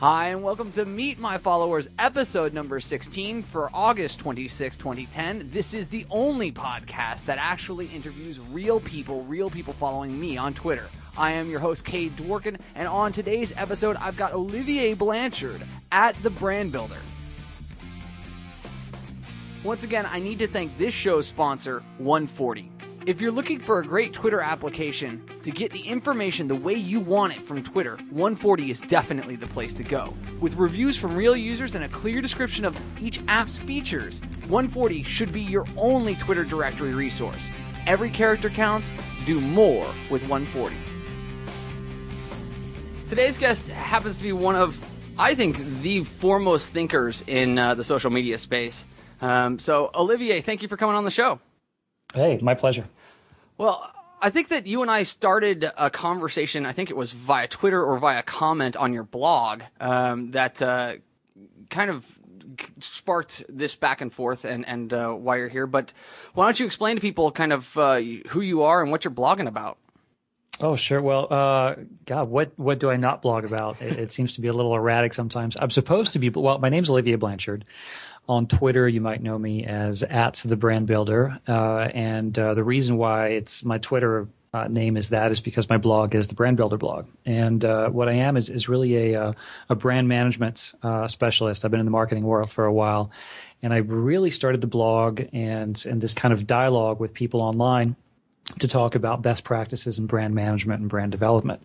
Hi, and welcome to Meet My Followers, episode number 16 for August 26, 2010. This is the only podcast that actually interviews real people, real people following me on Twitter. I am your host, Cade Dworkin, and on today's episode, I've got Olivier Blanchard at The Brand Builder. Once again, I need to thank this show's sponsor, 140. If you're looking for a great Twitter application to get the information the way you want it from Twitter, 140 is definitely the place to go. With reviews from real users and a clear description of each app's features, 140 should be your only Twitter directory resource. Every character counts, do more with 140. Today's guest happens to be one of, I think, the foremost thinkers in uh, the social media space. Um, so, Olivier, thank you for coming on the show. Hey, my pleasure. Well, I think that you and I started a conversation. I think it was via Twitter or via comment on your blog um, that uh, kind of sparked this back and forth and and uh, why you're here. But why don't you explain to people kind of uh, who you are and what you're blogging about? Oh, sure. Well, uh, God, what what do I not blog about? It, it, seems to be a little erratic sometimes. I'm supposed to be. Well, my name's Olivier Blanchard. On Twitter, you might know me as at the Brand Builder, uh, and uh, the reason why it's my Twitter uh, name is that is because my blog is the Brand Builder blog, and uh, what I am is is really a uh, a brand management uh, specialist. I've been in the marketing world for a while, and I really started the blog and and this kind of dialogue with people online to talk about best practices in brand management and brand development.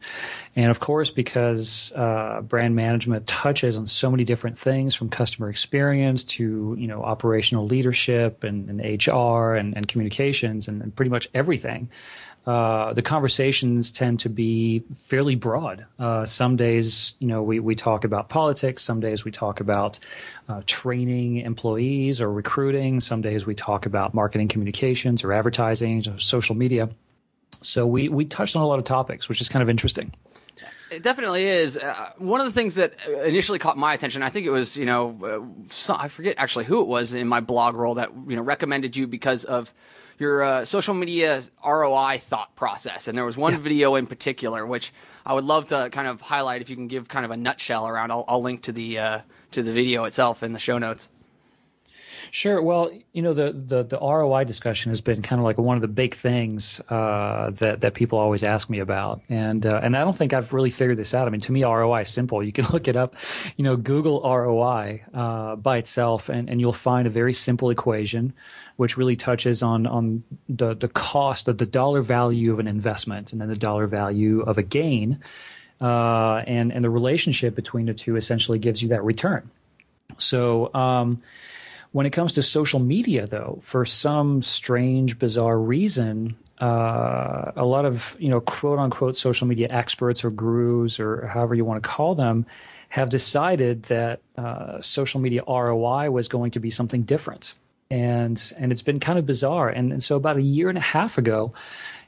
And of course, because uh, brand management touches on so many different things from customer experience to you know operational leadership and, and HR and, and communications and, and pretty much everything. Uh, the conversations tend to be fairly broad. Uh, some days, you know, we, we talk about politics. Some days we talk about uh, training employees or recruiting. Some days we talk about marketing communications or advertising or social media. So we, we touched on a lot of topics, which is kind of interesting. It definitely is. Uh, one of the things that initially caught my attention, I think it was, you know, uh, so, I forget actually who it was in my blogroll that, you know, recommended you because of your uh, social media ROI thought process. And there was one yeah. video in particular which I would love to kind of highlight if you can give kind of a nutshell around. I'll, I'll link to the uh, to the video itself in the show notes. Sure. Well, you know, the, the, the ROI discussion has been kind of like one of the big things uh, that that people always ask me about, and uh, and I don't think I've really figured this out. I mean, to me, ROI is simple. You can look it up, you know, Google ROI uh, by itself, and, and you'll find a very simple equation, which really touches on on the the cost of the dollar value of an investment, and then the dollar value of a gain, uh, and and the relationship between the two essentially gives you that return. So. Um, when it comes to social media, though, for some strange, bizarre reason, uh, a lot of you know quote unquote social media experts or gurus or however you want to call them have decided that uh, social media ROI was going to be something different, and and it's been kind of bizarre. And, and so about a year and a half ago,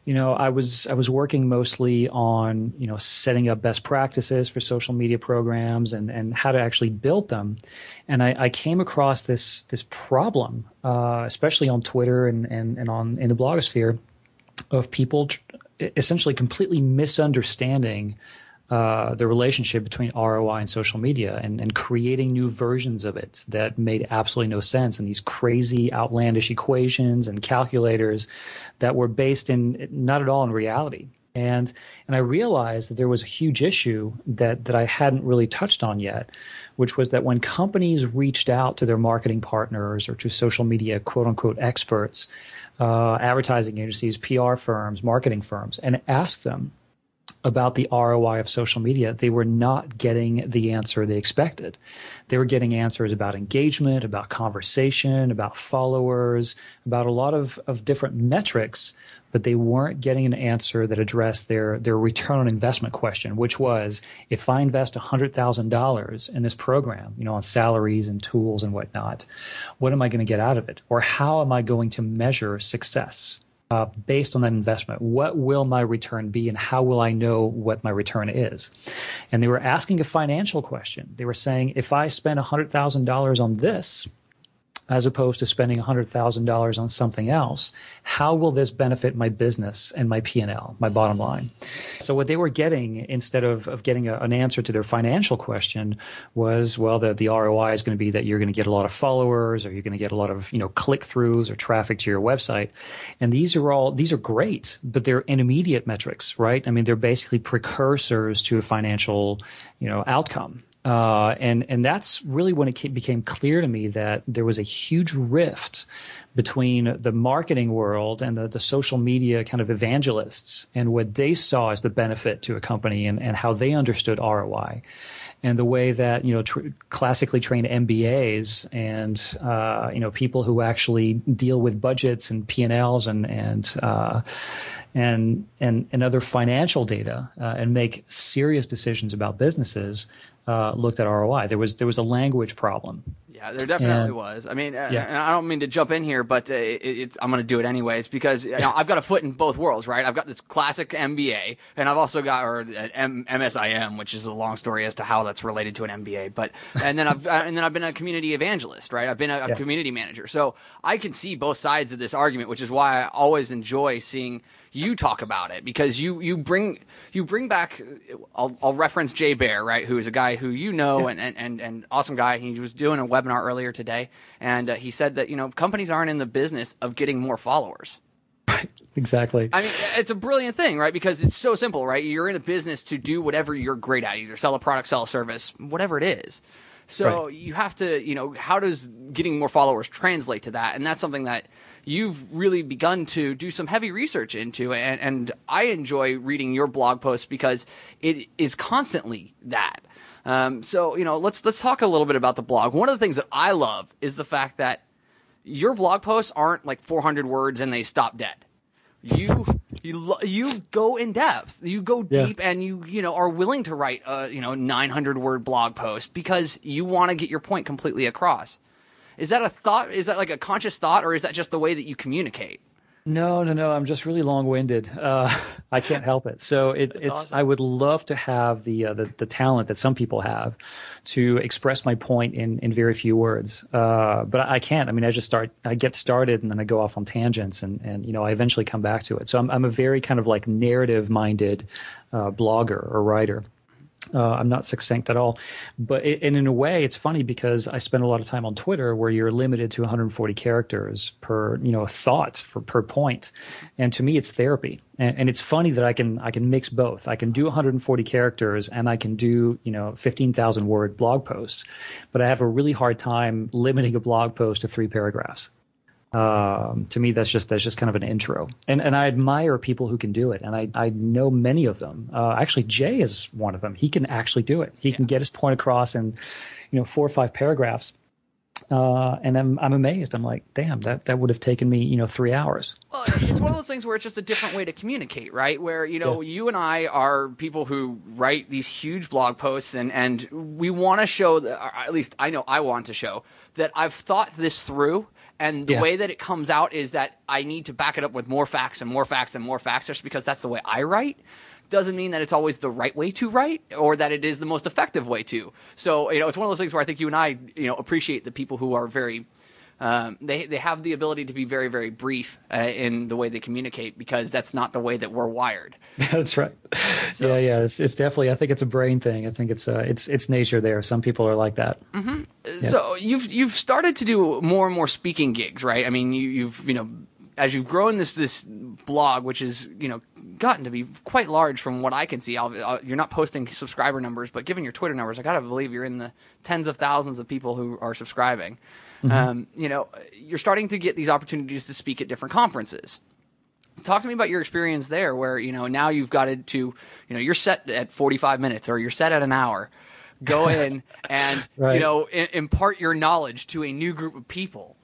you know, I was I was working mostly on you know setting up best practices for social media programs and and how to actually build them, and I, I came across this this problem, uh, especially on Twitter and, and and on in the blogosphere, of people tr- essentially completely misunderstanding uh, the relationship between ROI and social media and, and creating new versions of it that made absolutely no sense and these crazy outlandish equations and calculators that were based in not at all in reality. And and I realized that there was a huge issue that that I hadn't really touched on yet, which was that when companies reached out to their marketing partners or to social media quote unquote experts, uh, advertising agencies, PR firms, marketing firms, and asked them about the ROI of social media, they were not getting the answer they expected. They were getting answers about engagement, about conversation, about followers, about a lot of, of different metrics, but they weren't getting an answer that addressed their, their return on investment question, which was if I invest $100,000 in this program, you know, on salaries and tools and whatnot, what am I going to get out of it? Or how am I going to measure success? Uh, based on that investment. What will my return be, and how will I know what my return is? And they were asking a financial question. They were saying, if I spend $100,000 on this, as opposed to spending $100,000 on something else, how will this benefit my business and my P&L, my bottom line? So what they were getting instead of, of getting a, an answer to their financial question was, well, the, the ROI is going to be that you're going to get a lot of followers or you're going to get a lot of, you know, click throughs or traffic to your website. And these are all, these are great, but they're intermediate metrics, right? I mean, they're basically precursors to a financial, you know, outcome. Uh, and and that's really when it became clear to me that there was a huge rift between the marketing world and the, the social media kind of evangelists and what they saw as the benefit to a company and, and how they understood ROI and the way that you know tr- classically trained MBAs and uh, you know people who actually deal with budgets and P and Ls and and uh, and and and other financial data uh, and make serious decisions about businesses uh, looked at ROI. There was there was a language problem. Yeah, there definitely and, was. I mean, uh, yeah. and I don't mean to jump in here, but uh, it, I'm going to do it anyways because you know, I've got a foot in both worlds, right? I've got this classic MBA, and I've also got or uh, M- MSIM, which is a long story as to how that's related to an MBA. But and then I've uh, and then I've been a community evangelist, right? I've been a, a yeah. community manager, so I can see both sides of this argument, which is why I always enjoy seeing you talk about it because you you bring you bring back. I'll, I'll reference Jay Baer, right, who is a guy who you know and, and, and and awesome guy. He was doing a webinar earlier today, and uh, he said that you know companies aren't in the business of getting more followers. exactly. I mean, it's a brilliant thing, right? Because it's so simple, right? You're in a business to do whatever you're great at, either sell a product, sell a service, whatever it is. So right. you have to, you know, how does getting more followers translate to that? And that's something that you've really begun to do some heavy research into. And, and I enjoy reading your blog posts because it is constantly that. Um, so you know, let's let's talk a little bit about the blog. One of the things that I love is the fact that your blog posts aren't like 400 words and they stop dead. You you you go in depth. You go deep, yeah. and you you know are willing to write a you know 900 word blog post because you want to get your point completely across. Is that a thought? Is that like a conscious thought, or is that just the way that you communicate? No, no, no. I'm just really long-winded. Uh, I can't help it. So it, it's. Awesome. I would love to have the, uh, the, the talent that some people have to express my point in in very few words. Uh, but I can't. I mean, I just start. I get started and then I go off on tangents, and and you know I eventually come back to it. So I'm I'm a very kind of like narrative-minded uh, blogger or writer. Uh, I'm not succinct at all, but it, and in a way, it's funny because I spend a lot of time on Twitter where you're limited to 140 characters per you know thoughts for per point, and to me, it's therapy. And, and, it's funny that I can I can mix both. I can do 140 characters and I can do you know 15,000 word blog posts, but I have a really hard time limiting a blog post to three paragraphs. Um, to me, that's just that's just kind of an intro, and and I admire people who can do it, and I I know many of them. Uh, actually, Jay is one of them. He can actually do it. He yeah. can get his point across in, you know, four or five paragraphs. Uh, and I'm I'm amazed. I'm like, damn, that that would have taken me, you know, three hours. Well, it's one of those things where it's just a different way to communicate, right? Where you know, yeah. you and I are people who write these huge blog posts, and and we want to show that, at least I know I want to show that I've thought this through and the yeah. way that it comes out is that I need to back it up with more facts and more facts and more facts just because that's the way I write. Doesn't mean that it's always the right way to write or that it is the most effective way to. So, you know, it's one of those things where I think you and I, you know, appreciate the people who are very um, they they have the ability to be very very brief uh, in the way they communicate because that's not the way that we're wired. that's right. So, yeah, yeah. It's, it's definitely. I think it's a brain thing. I think it's uh, it's it's nature there. Some people are like that. Mm-hmm. Yep. So you've you've started to do more and more speaking gigs, right? I mean, you, you've you know as you've grown this this blog, which is you know gotten to be quite large from what I can see. I'll, I'll, you're not posting subscriber numbers, but given your Twitter numbers, I gotta believe you're in the tens of thousands of people who are subscribing. Mm-hmm. Um, you know, you're starting to get these opportunities to speak at different conferences. Talk to me about your experience there, where you know now you've got it to, you know, you're set at 45 minutes or you're set at an hour. Go in and right. you know I- impart your knowledge to a new group of people.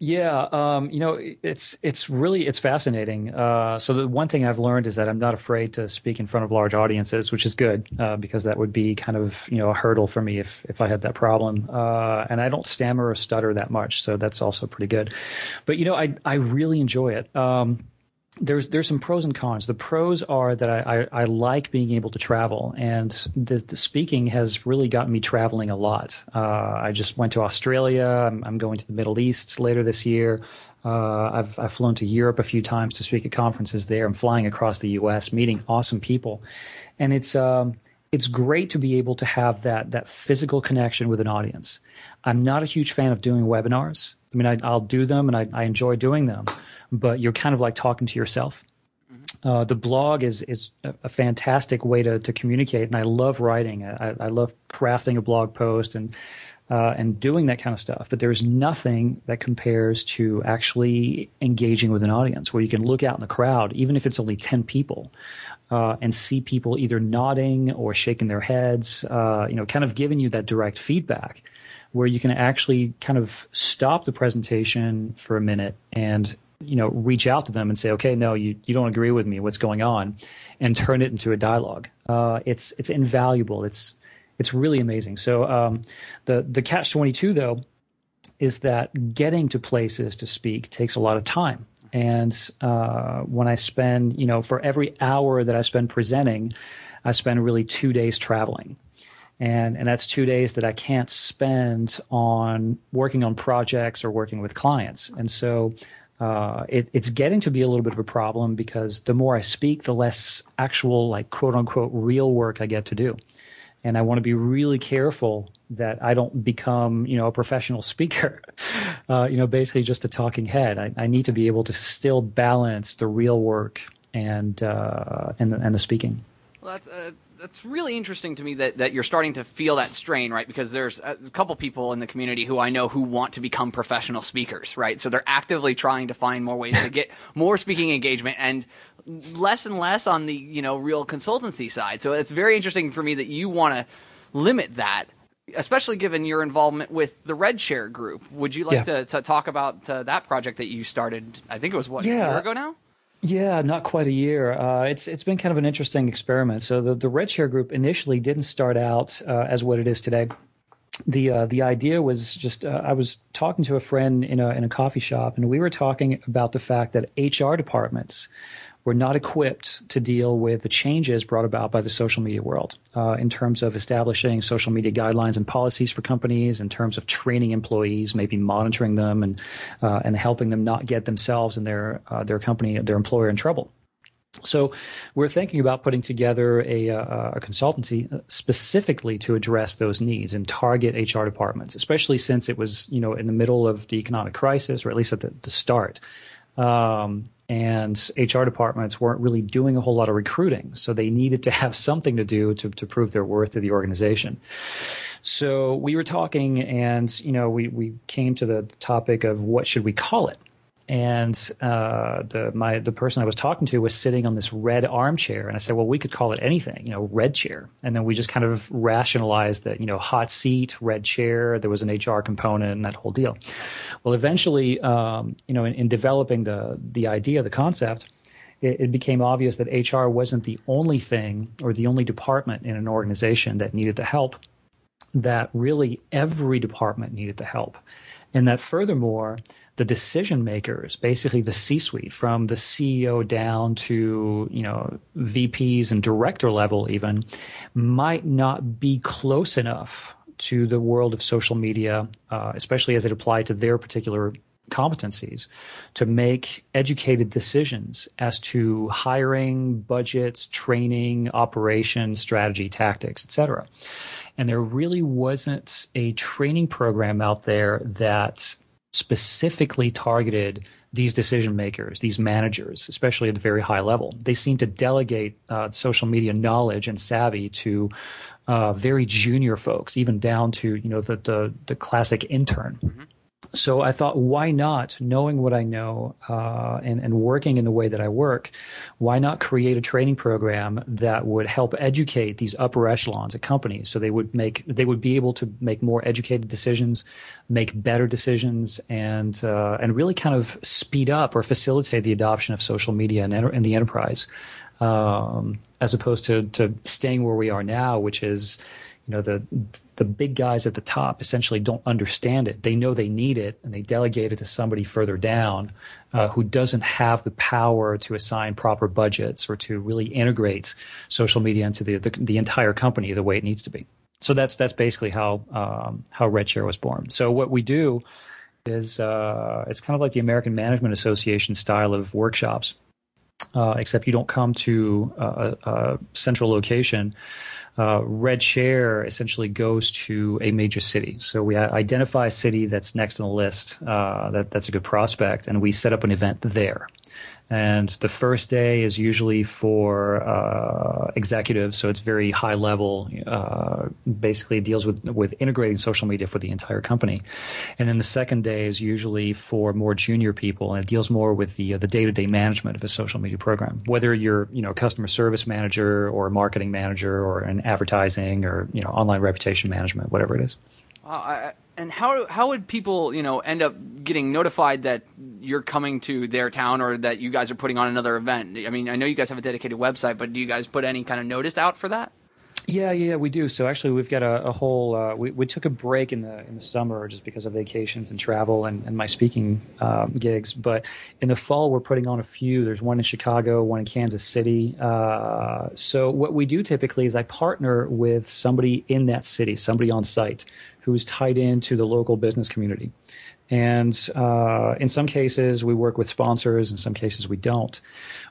Yeah, um, you know, it's it's really it's fascinating. Uh, so the one thing I've learned is that I'm not afraid to speak in front of large audiences, which is good uh, because that would be kind of you know a hurdle for me if if I had that problem. Uh, and I don't stammer or stutter that much, so that's also pretty good. But you know, I I really enjoy it. Um, there's there's some pros and cons. The pros are that I, I, I like being able to travel, and the, the, speaking has really gotten me traveling a lot. Uh, I just went to Australia. I'm, I'm, going to the Middle East later this year. Uh, I've I've flown to Europe a few times to speak at conferences there. I'm flying across the U.S. meeting awesome people, and it's um, it's great to be able to have that that physical connection with an audience. I'm not a huge fan of doing webinars. I mean, I, will do them and I, I, enjoy doing them, but you're kind of like talking to yourself. Mm-hmm. Uh, the blog is is a, fantastic way to to communicate, and I love writing. I, I love crafting a blog post and uh, and doing that kind of stuff. But there's nothing that compares to actually engaging with an audience where you can look out in the crowd, even if it's only 10 people, uh, and see people either nodding or shaking their heads, uh, you know, kind of giving you that direct feedback where you can actually kind of stop the presentation for a minute and you know reach out to them and say okay no you, you don't agree with me. What's going on? and turn it into a dialogue. Uh, it's it's invaluable. It's it's really amazing so um, the the catch 22 though is that getting to places to speak takes a lot of time and uh, when i spend you know for every hour that i spend presenting i spend really two days traveling and and that's two days that I can't spend on working on projects or working with clients. And so uh, it, it's getting to be a little bit of a problem because the more I speak, the less actual like quote unquote real work I get to do. And I want to be really careful that I don't become, you know, a professional speaker, uh, you know, basically just a talking head. I, I, need to be able to still balance the real work and uh, and, and the speaking. Well, that's uh, that's really interesting to me that, that you're starting to feel that strain, right? Because there's a couple people in the community who I know who want to become professional speakers, right? So they're actively trying to find more ways to get more speaking engagement and less and less on the, you know, real consultancy side. So it's very interesting for me that you want to limit that especially given your involvement with the Red Chair group. Would you like yeah. to, to, talk about uh, that project that you started? I think it was what yeah. a year ago now. Yeah, not quite a year. Uh, it's it's been kind of an interesting experiment. So the the Red Chair group initially didn't start out uh, as what it is today. The uh, the idea was just uh, I was talking to a friend in a in a coffee shop, and we were talking about the fact that HR departments were not equipped to deal with the changes brought about by the social media world uh, in terms of establishing social media guidelines and policies for companies, in terms of training employees, maybe monitoring them and uh, and helping them not get themselves and their uh, their company, their employer in trouble. So we're thinking about putting together a, uh, a, consultancy specifically to address those needs and target HR departments, especially since it was you know in the middle of the economic crisis, or at least at the, the start. Um, and HR departments weren't really doing a whole lot of recruiting. So they needed to have something to do to, to prove their worth to the organization. So we were talking and, you know, we, we came to the topic of what should we call it? And uh, the my the person I was talking to was sitting on this red armchair, and I said, "Well, we could call it anything, you know, red chair." And then we just kind of rationalized that, you know, hot seat, red chair. There was an HR component, and that whole deal. Well, eventually, um, you know, in, in, developing the the idea, the concept, it, it became obvious that HR wasn't the only thing or the only department in an organization that needed the help. That really every department needed the help, and that furthermore the decision makers, basically the C-suite, from the CEO down to you know VPs and director level, even, might not be close enough to the world of social media, uh, especially as it applied to their particular competencies, to make educated decisions as to hiring, budgets, training, operations, strategy, tactics, etc. And there really wasn't a training program out there that specifically targeted these decision makers, these managers, especially at the very high level. They seem to delegate uh, social media knowledge and savvy to uh, very junior folks, even down to you know the the, the classic intern. Mm-hmm so I thought, why not, knowing what I know uh, and, and working in the way that I work, why not create a training program that would help educate these upper echelons of companies? So they would make they would be able to make more educated decisions, make better decisions, and uh, and really kind of speed up or facilitate the adoption of social media in, in the enterprise, um, as opposed to to staying where we are now, which is you know the the big guys at the top essentially don't understand it. They know they need it, and they delegate it to somebody further down uh, who doesn't have the power to assign proper budgets or to really integrate social media into the the, the entire company the way it needs to be. So that's that's basically how um, how Red Chair was born. So what we do is uh, it's kind of like the American Management Association style of workshops, uh, except you don't come to a, a central location. Uh, Red Chair essentially goes to a major city. So we identify a city that's next on the list uh, that that's a good prospect, and we set up an event there. And the first day is usually for uh, executives, so it's very high level. Uh, basically, deals with with integrating social media for the entire company. And then the second day is usually for more junior people, and it deals more with the uh, the day to day management of a social media program. Whether you're you know a customer service manager or a marketing manager or an advertising or you know online reputation management, whatever it is. Uh, I, and how how would people you know end up getting notified that you're coming to their town or that you guys are putting on another event? I mean, I know you guys have a dedicated website, but do you guys put any kind of notice out for that? Yeah, yeah, we do. So actually, we've got a, a whole. Uh, we, we took a break in the in the summer just because of vacations and travel and, and my speaking um, gigs. But in the fall, we're putting on a few. There's one in Chicago, one in Kansas City. Uh, so what we do typically is I partner with somebody in that city, somebody on site who's tied into the local business community. And uh, in some cases, we work with sponsors. In some cases, we don't.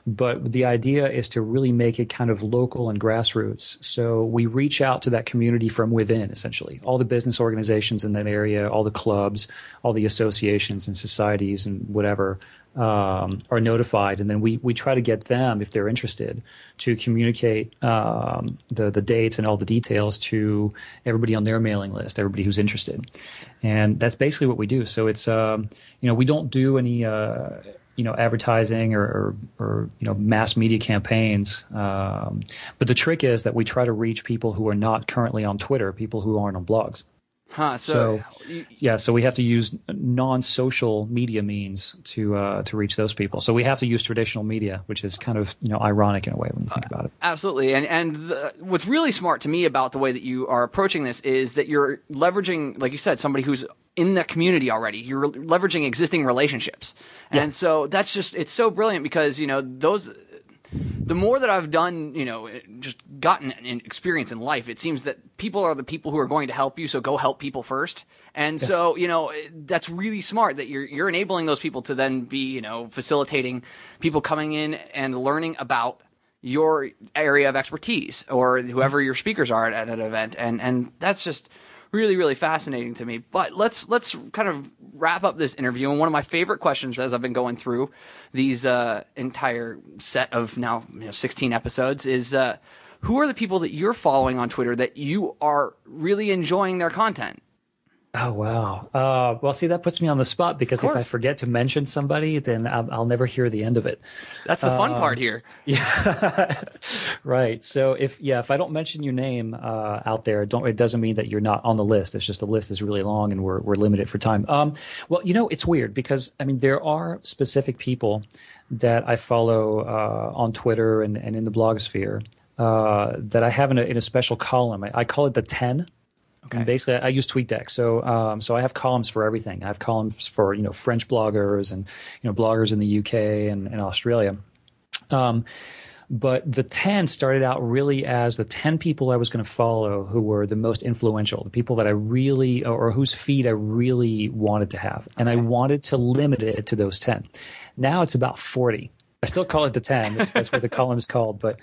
But the idea is to really make it kind of local and grassroots. So we reach out to that community from within, essentially. All the business organizations in that area, all the clubs, all the associations and societies and whatever um, are notified, and then we we try to get them, if they're interested, to communicate um, the the dates and all the details to everybody on their mailing list, everybody who's interested, and that's basically what we do. So it's um, you know we don't do any. Uh, you know, advertising or, or, or, you know, mass media campaigns. Um, but the trick is that we try to reach people who are not currently on Twitter, people who aren't on blogs. Huh, so, so, yeah, so we have to use non-social media means to uh, to reach those people. So we have to use traditional media, which is kind of you know ironic in a way when you think about it. Absolutely, and and the, what's really smart to me about the way that you are approaching this is that you're leveraging, like you said, somebody who's in the community already. You're leveraging existing relationships, and yeah. so that's just it's so brilliant because you know those the more that I've done, you know, just gotten an experience in life, it seems that people are the people who are going to help you. So go help people first. And yeah. so, you know, that's really smart that you're, you're enabling those people to then be, you know, facilitating people coming in and learning about your area of expertise or whoever your speakers are at, at an event. And, and that's just, really really fascinating to me. But let's let's kind of wrap up this interview. And one of my favorite questions as I've been going through these uh, entire set of now you know, 16 episodes is. Uh, who are the people that you're following on Twitter that you are really enjoying their content? Oh wow! Uh, well, see, that puts me on the spot because if I forget to mention somebody, then I'll, I'll, never hear the end of it. That's the fun part here. Yeah, right. So if yeah, if I don't mention your name uh, out there, don't it doesn't mean that you're not on the list. It's just the list is really long and we're we're limited for time. Um, well, you know, it's weird because I mean there are specific people that I follow uh, on Twitter and, and in the blogosphere uh, that I have in a, in a special column. I, I call it the ten Okay. And basically, I use TweetDeck. So, um, so I have columns for everything. I have columns for you know French bloggers and you know bloggers in the UK and, and Australia. Um, but the 10 started out really as the 10 people I was going to follow who were the most influential, the people that I really, or whose feed I really wanted to have. And I wanted to limit it to those 10. Now it's about 40. I still call it the 10. That's, that's what the column is called. But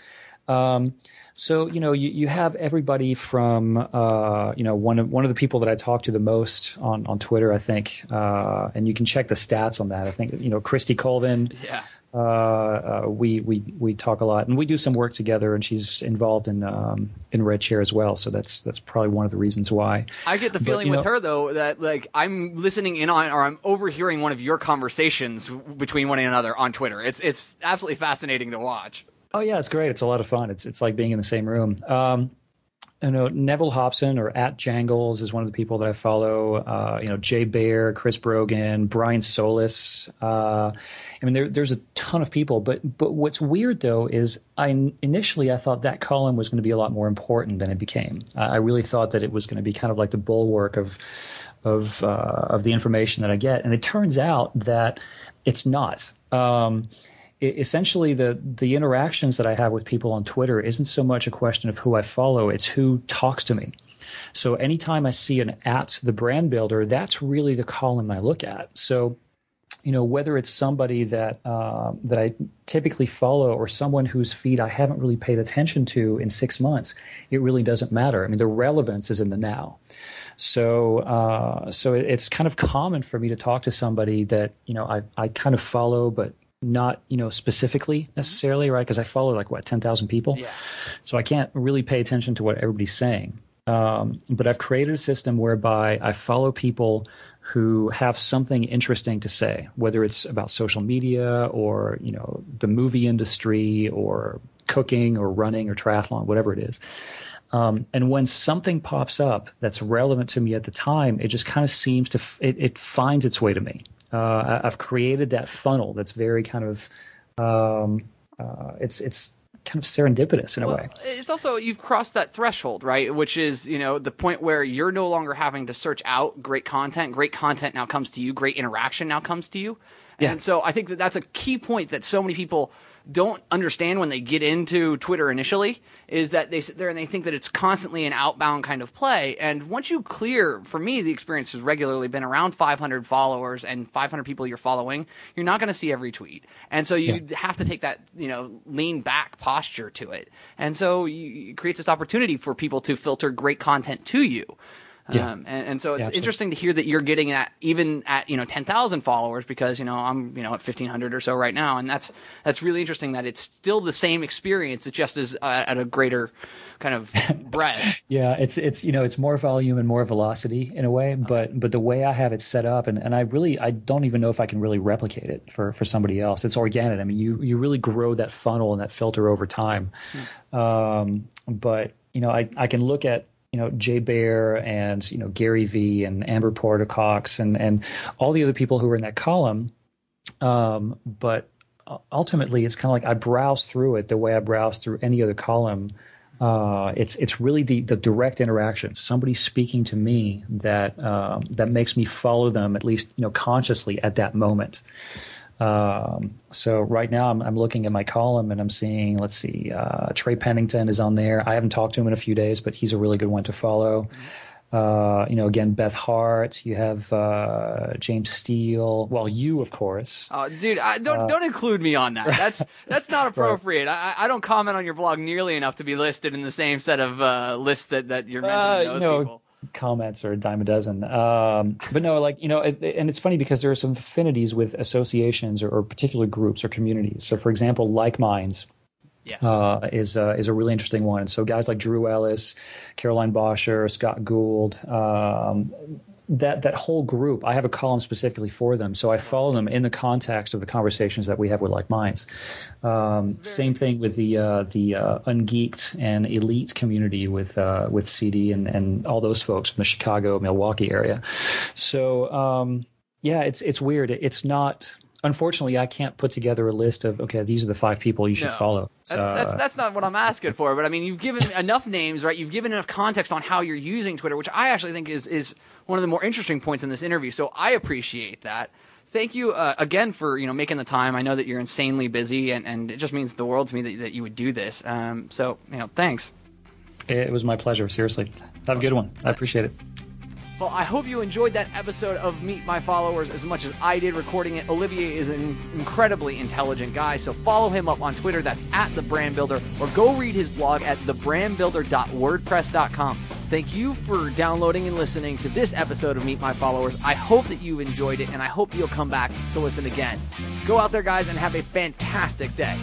um, so you know, you, you have everybody from uh, you know one of one of the people that I talk to the most on on Twitter, I think, uh, and you can check the stats on that. I think you know Christy Colvin. Yeah. Uh, uh, we we we talk a lot, and we do some work together. And she's involved in um, in Red Chair as well. So that's that's probably one of the reasons why. I get the feeling but, with know, her though that like I'm listening in on or I'm overhearing one of your conversations between one and another on Twitter. It's it's absolutely fascinating to watch. Oh yeah, it's great. It's a lot of fun. It's it's like being in the same room. Um, you know, Neville Hobson or at Jangles is one of the people that I follow. Uh, you know, Jay Baer, Chris Brogan, Brian Solis. Uh, I mean, there, there's a ton of people. But but what's weird though is I initially I thought that column was going to be a lot more important than it became. Uh, I really thought that it was going to be kind of like the bulwark of of uh, of the information that I get, and it turns out that it's not. Um, essentially the the interactions that I have with people on Twitter isn't so much a question of who I follow; it's who talks to me. So anytime I see an at the brand builder, that's really the column I look at. So you know whether it's somebody that uh, that I typically follow or someone whose feed I haven't really paid attention to in six months, it really doesn't matter. I mean, the relevance is in the now. So uh, so it's kind of common for me to talk to somebody that you know I I kind of follow, but not you know specifically necessarily right because I follow like what ten thousand people, Yeah. so I can't really pay attention to what everybody's saying. Um, but I've created a system whereby I follow people who have something interesting to say, whether it's about social media or you know the movie industry or cooking or running or triathlon, whatever it is. Um, and when something pops up that's relevant to me at the time, it just kind of seems to f- it, it finds its way to me. Uh, I've created that funnel that's very kind of um, uh, it's it's kind of serendipitous in a Well, way. it's also you've crossed that threshold, right? Which is you know the point where you're no longer having to search out great content. Great content now comes to you. Great interaction now comes to you. Yeah. And so I think that that's a key point that so many people don't understand when they get into Twitter initially is that they sit there and they think that it's constantly an outbound kind of play. And once you clear, for me, the experience has regularly been around 500 followers and 500 people you're following. You're not going to see every tweet, and so you have to take that you know lean back posture to it. And so you, it creates this opportunity for people to filter great content to you. Yeah. Um, and, and so it's absolutely. interesting to hear that you're getting at even at you know ten thousand followers because you know I'm you know at fifteen hundred or so right now, and that's that's really interesting that it's still the same experience. It just is uh, at a greater kind of breadth. Yeah, it's it's you know it's more volume and more velocity in a way, but but the way I have it set up, and, and I really I don't even know if I can really replicate it for for somebody else. It's organic. I mean, you you really grow that funnel and that filter over time. Um, but you know, I I can look at you know Jay Baer and you know Gary V and Amber Porter Cox and and all the other people who were in that column. Um, but ultimately, it's kind of like I browse through it the way I browse through any other column. Uh, it's it's really the the direct interaction, somebody speaking to me that um, that makes me follow them at least you know consciously at that moment. Um, so right now I'm, I'm looking at my column and I'm seeing, let's see, uh, Trey Pennington is on there. I haven't talked to him in a few days, but he's a really good one to follow. Uh, you know, again, Beth Harte. You have uh, James Steele. Well, you, of course. Oh, dude, I, don't don't include me on that. That's that's not appropriate. I, I don't comment on your blog nearly enough to be listed in the same set of uh, lists that, that you're mentioning Uh, those you know, people. Comments are a dime a dozen. Um, but no, like you know, it, and it's funny because there are some affinities with associations or, or particular groups or communities. So, for example, like minds Yes. uh, is uh, is a really interesting one. So, guys like Drew Ellis, Caroline Boscher, Scott Gould. Um, that that whole group, I have a column specifically for them, so I follow them in the context of the conversations that we have with like minds. Um, same thing with the uh, the uh, ungeeked and elite community with uh, with CD and and all those folks from the Chicago Milwaukee area. So um, yeah, it's it's weird. It's not. Unfortunately, I can't put together a list of okay, these are the five people you should No. follow. That's, Uh, that's that's not what I'm asking for, but I mean, you've given enough names, right? You've given enough context on how you're using Twitter, which I actually think is is one of the more interesting points in this interview. So I appreciate that. Thank you uh, again for you know making the time. I know that you're insanely busy, and, and it just means the world to me that, that you would do this. Um, so you know, thanks. It was my pleasure. Seriously, have a good one. I appreciate it. Well, I hope you enjoyed that episode of Meet My Followers as much as I did recording it. Olivier is an incredibly intelligent guy, so follow him up on Twitter. That's at The Brand Builder, or go read his blog at thebrandbuilder.wordpress.com. Thank you for downloading and listening to this episode of Meet My Followers. I hope that you enjoyed it, and I hope you'll come back to listen again. Go out there, guys, and have a fantastic day.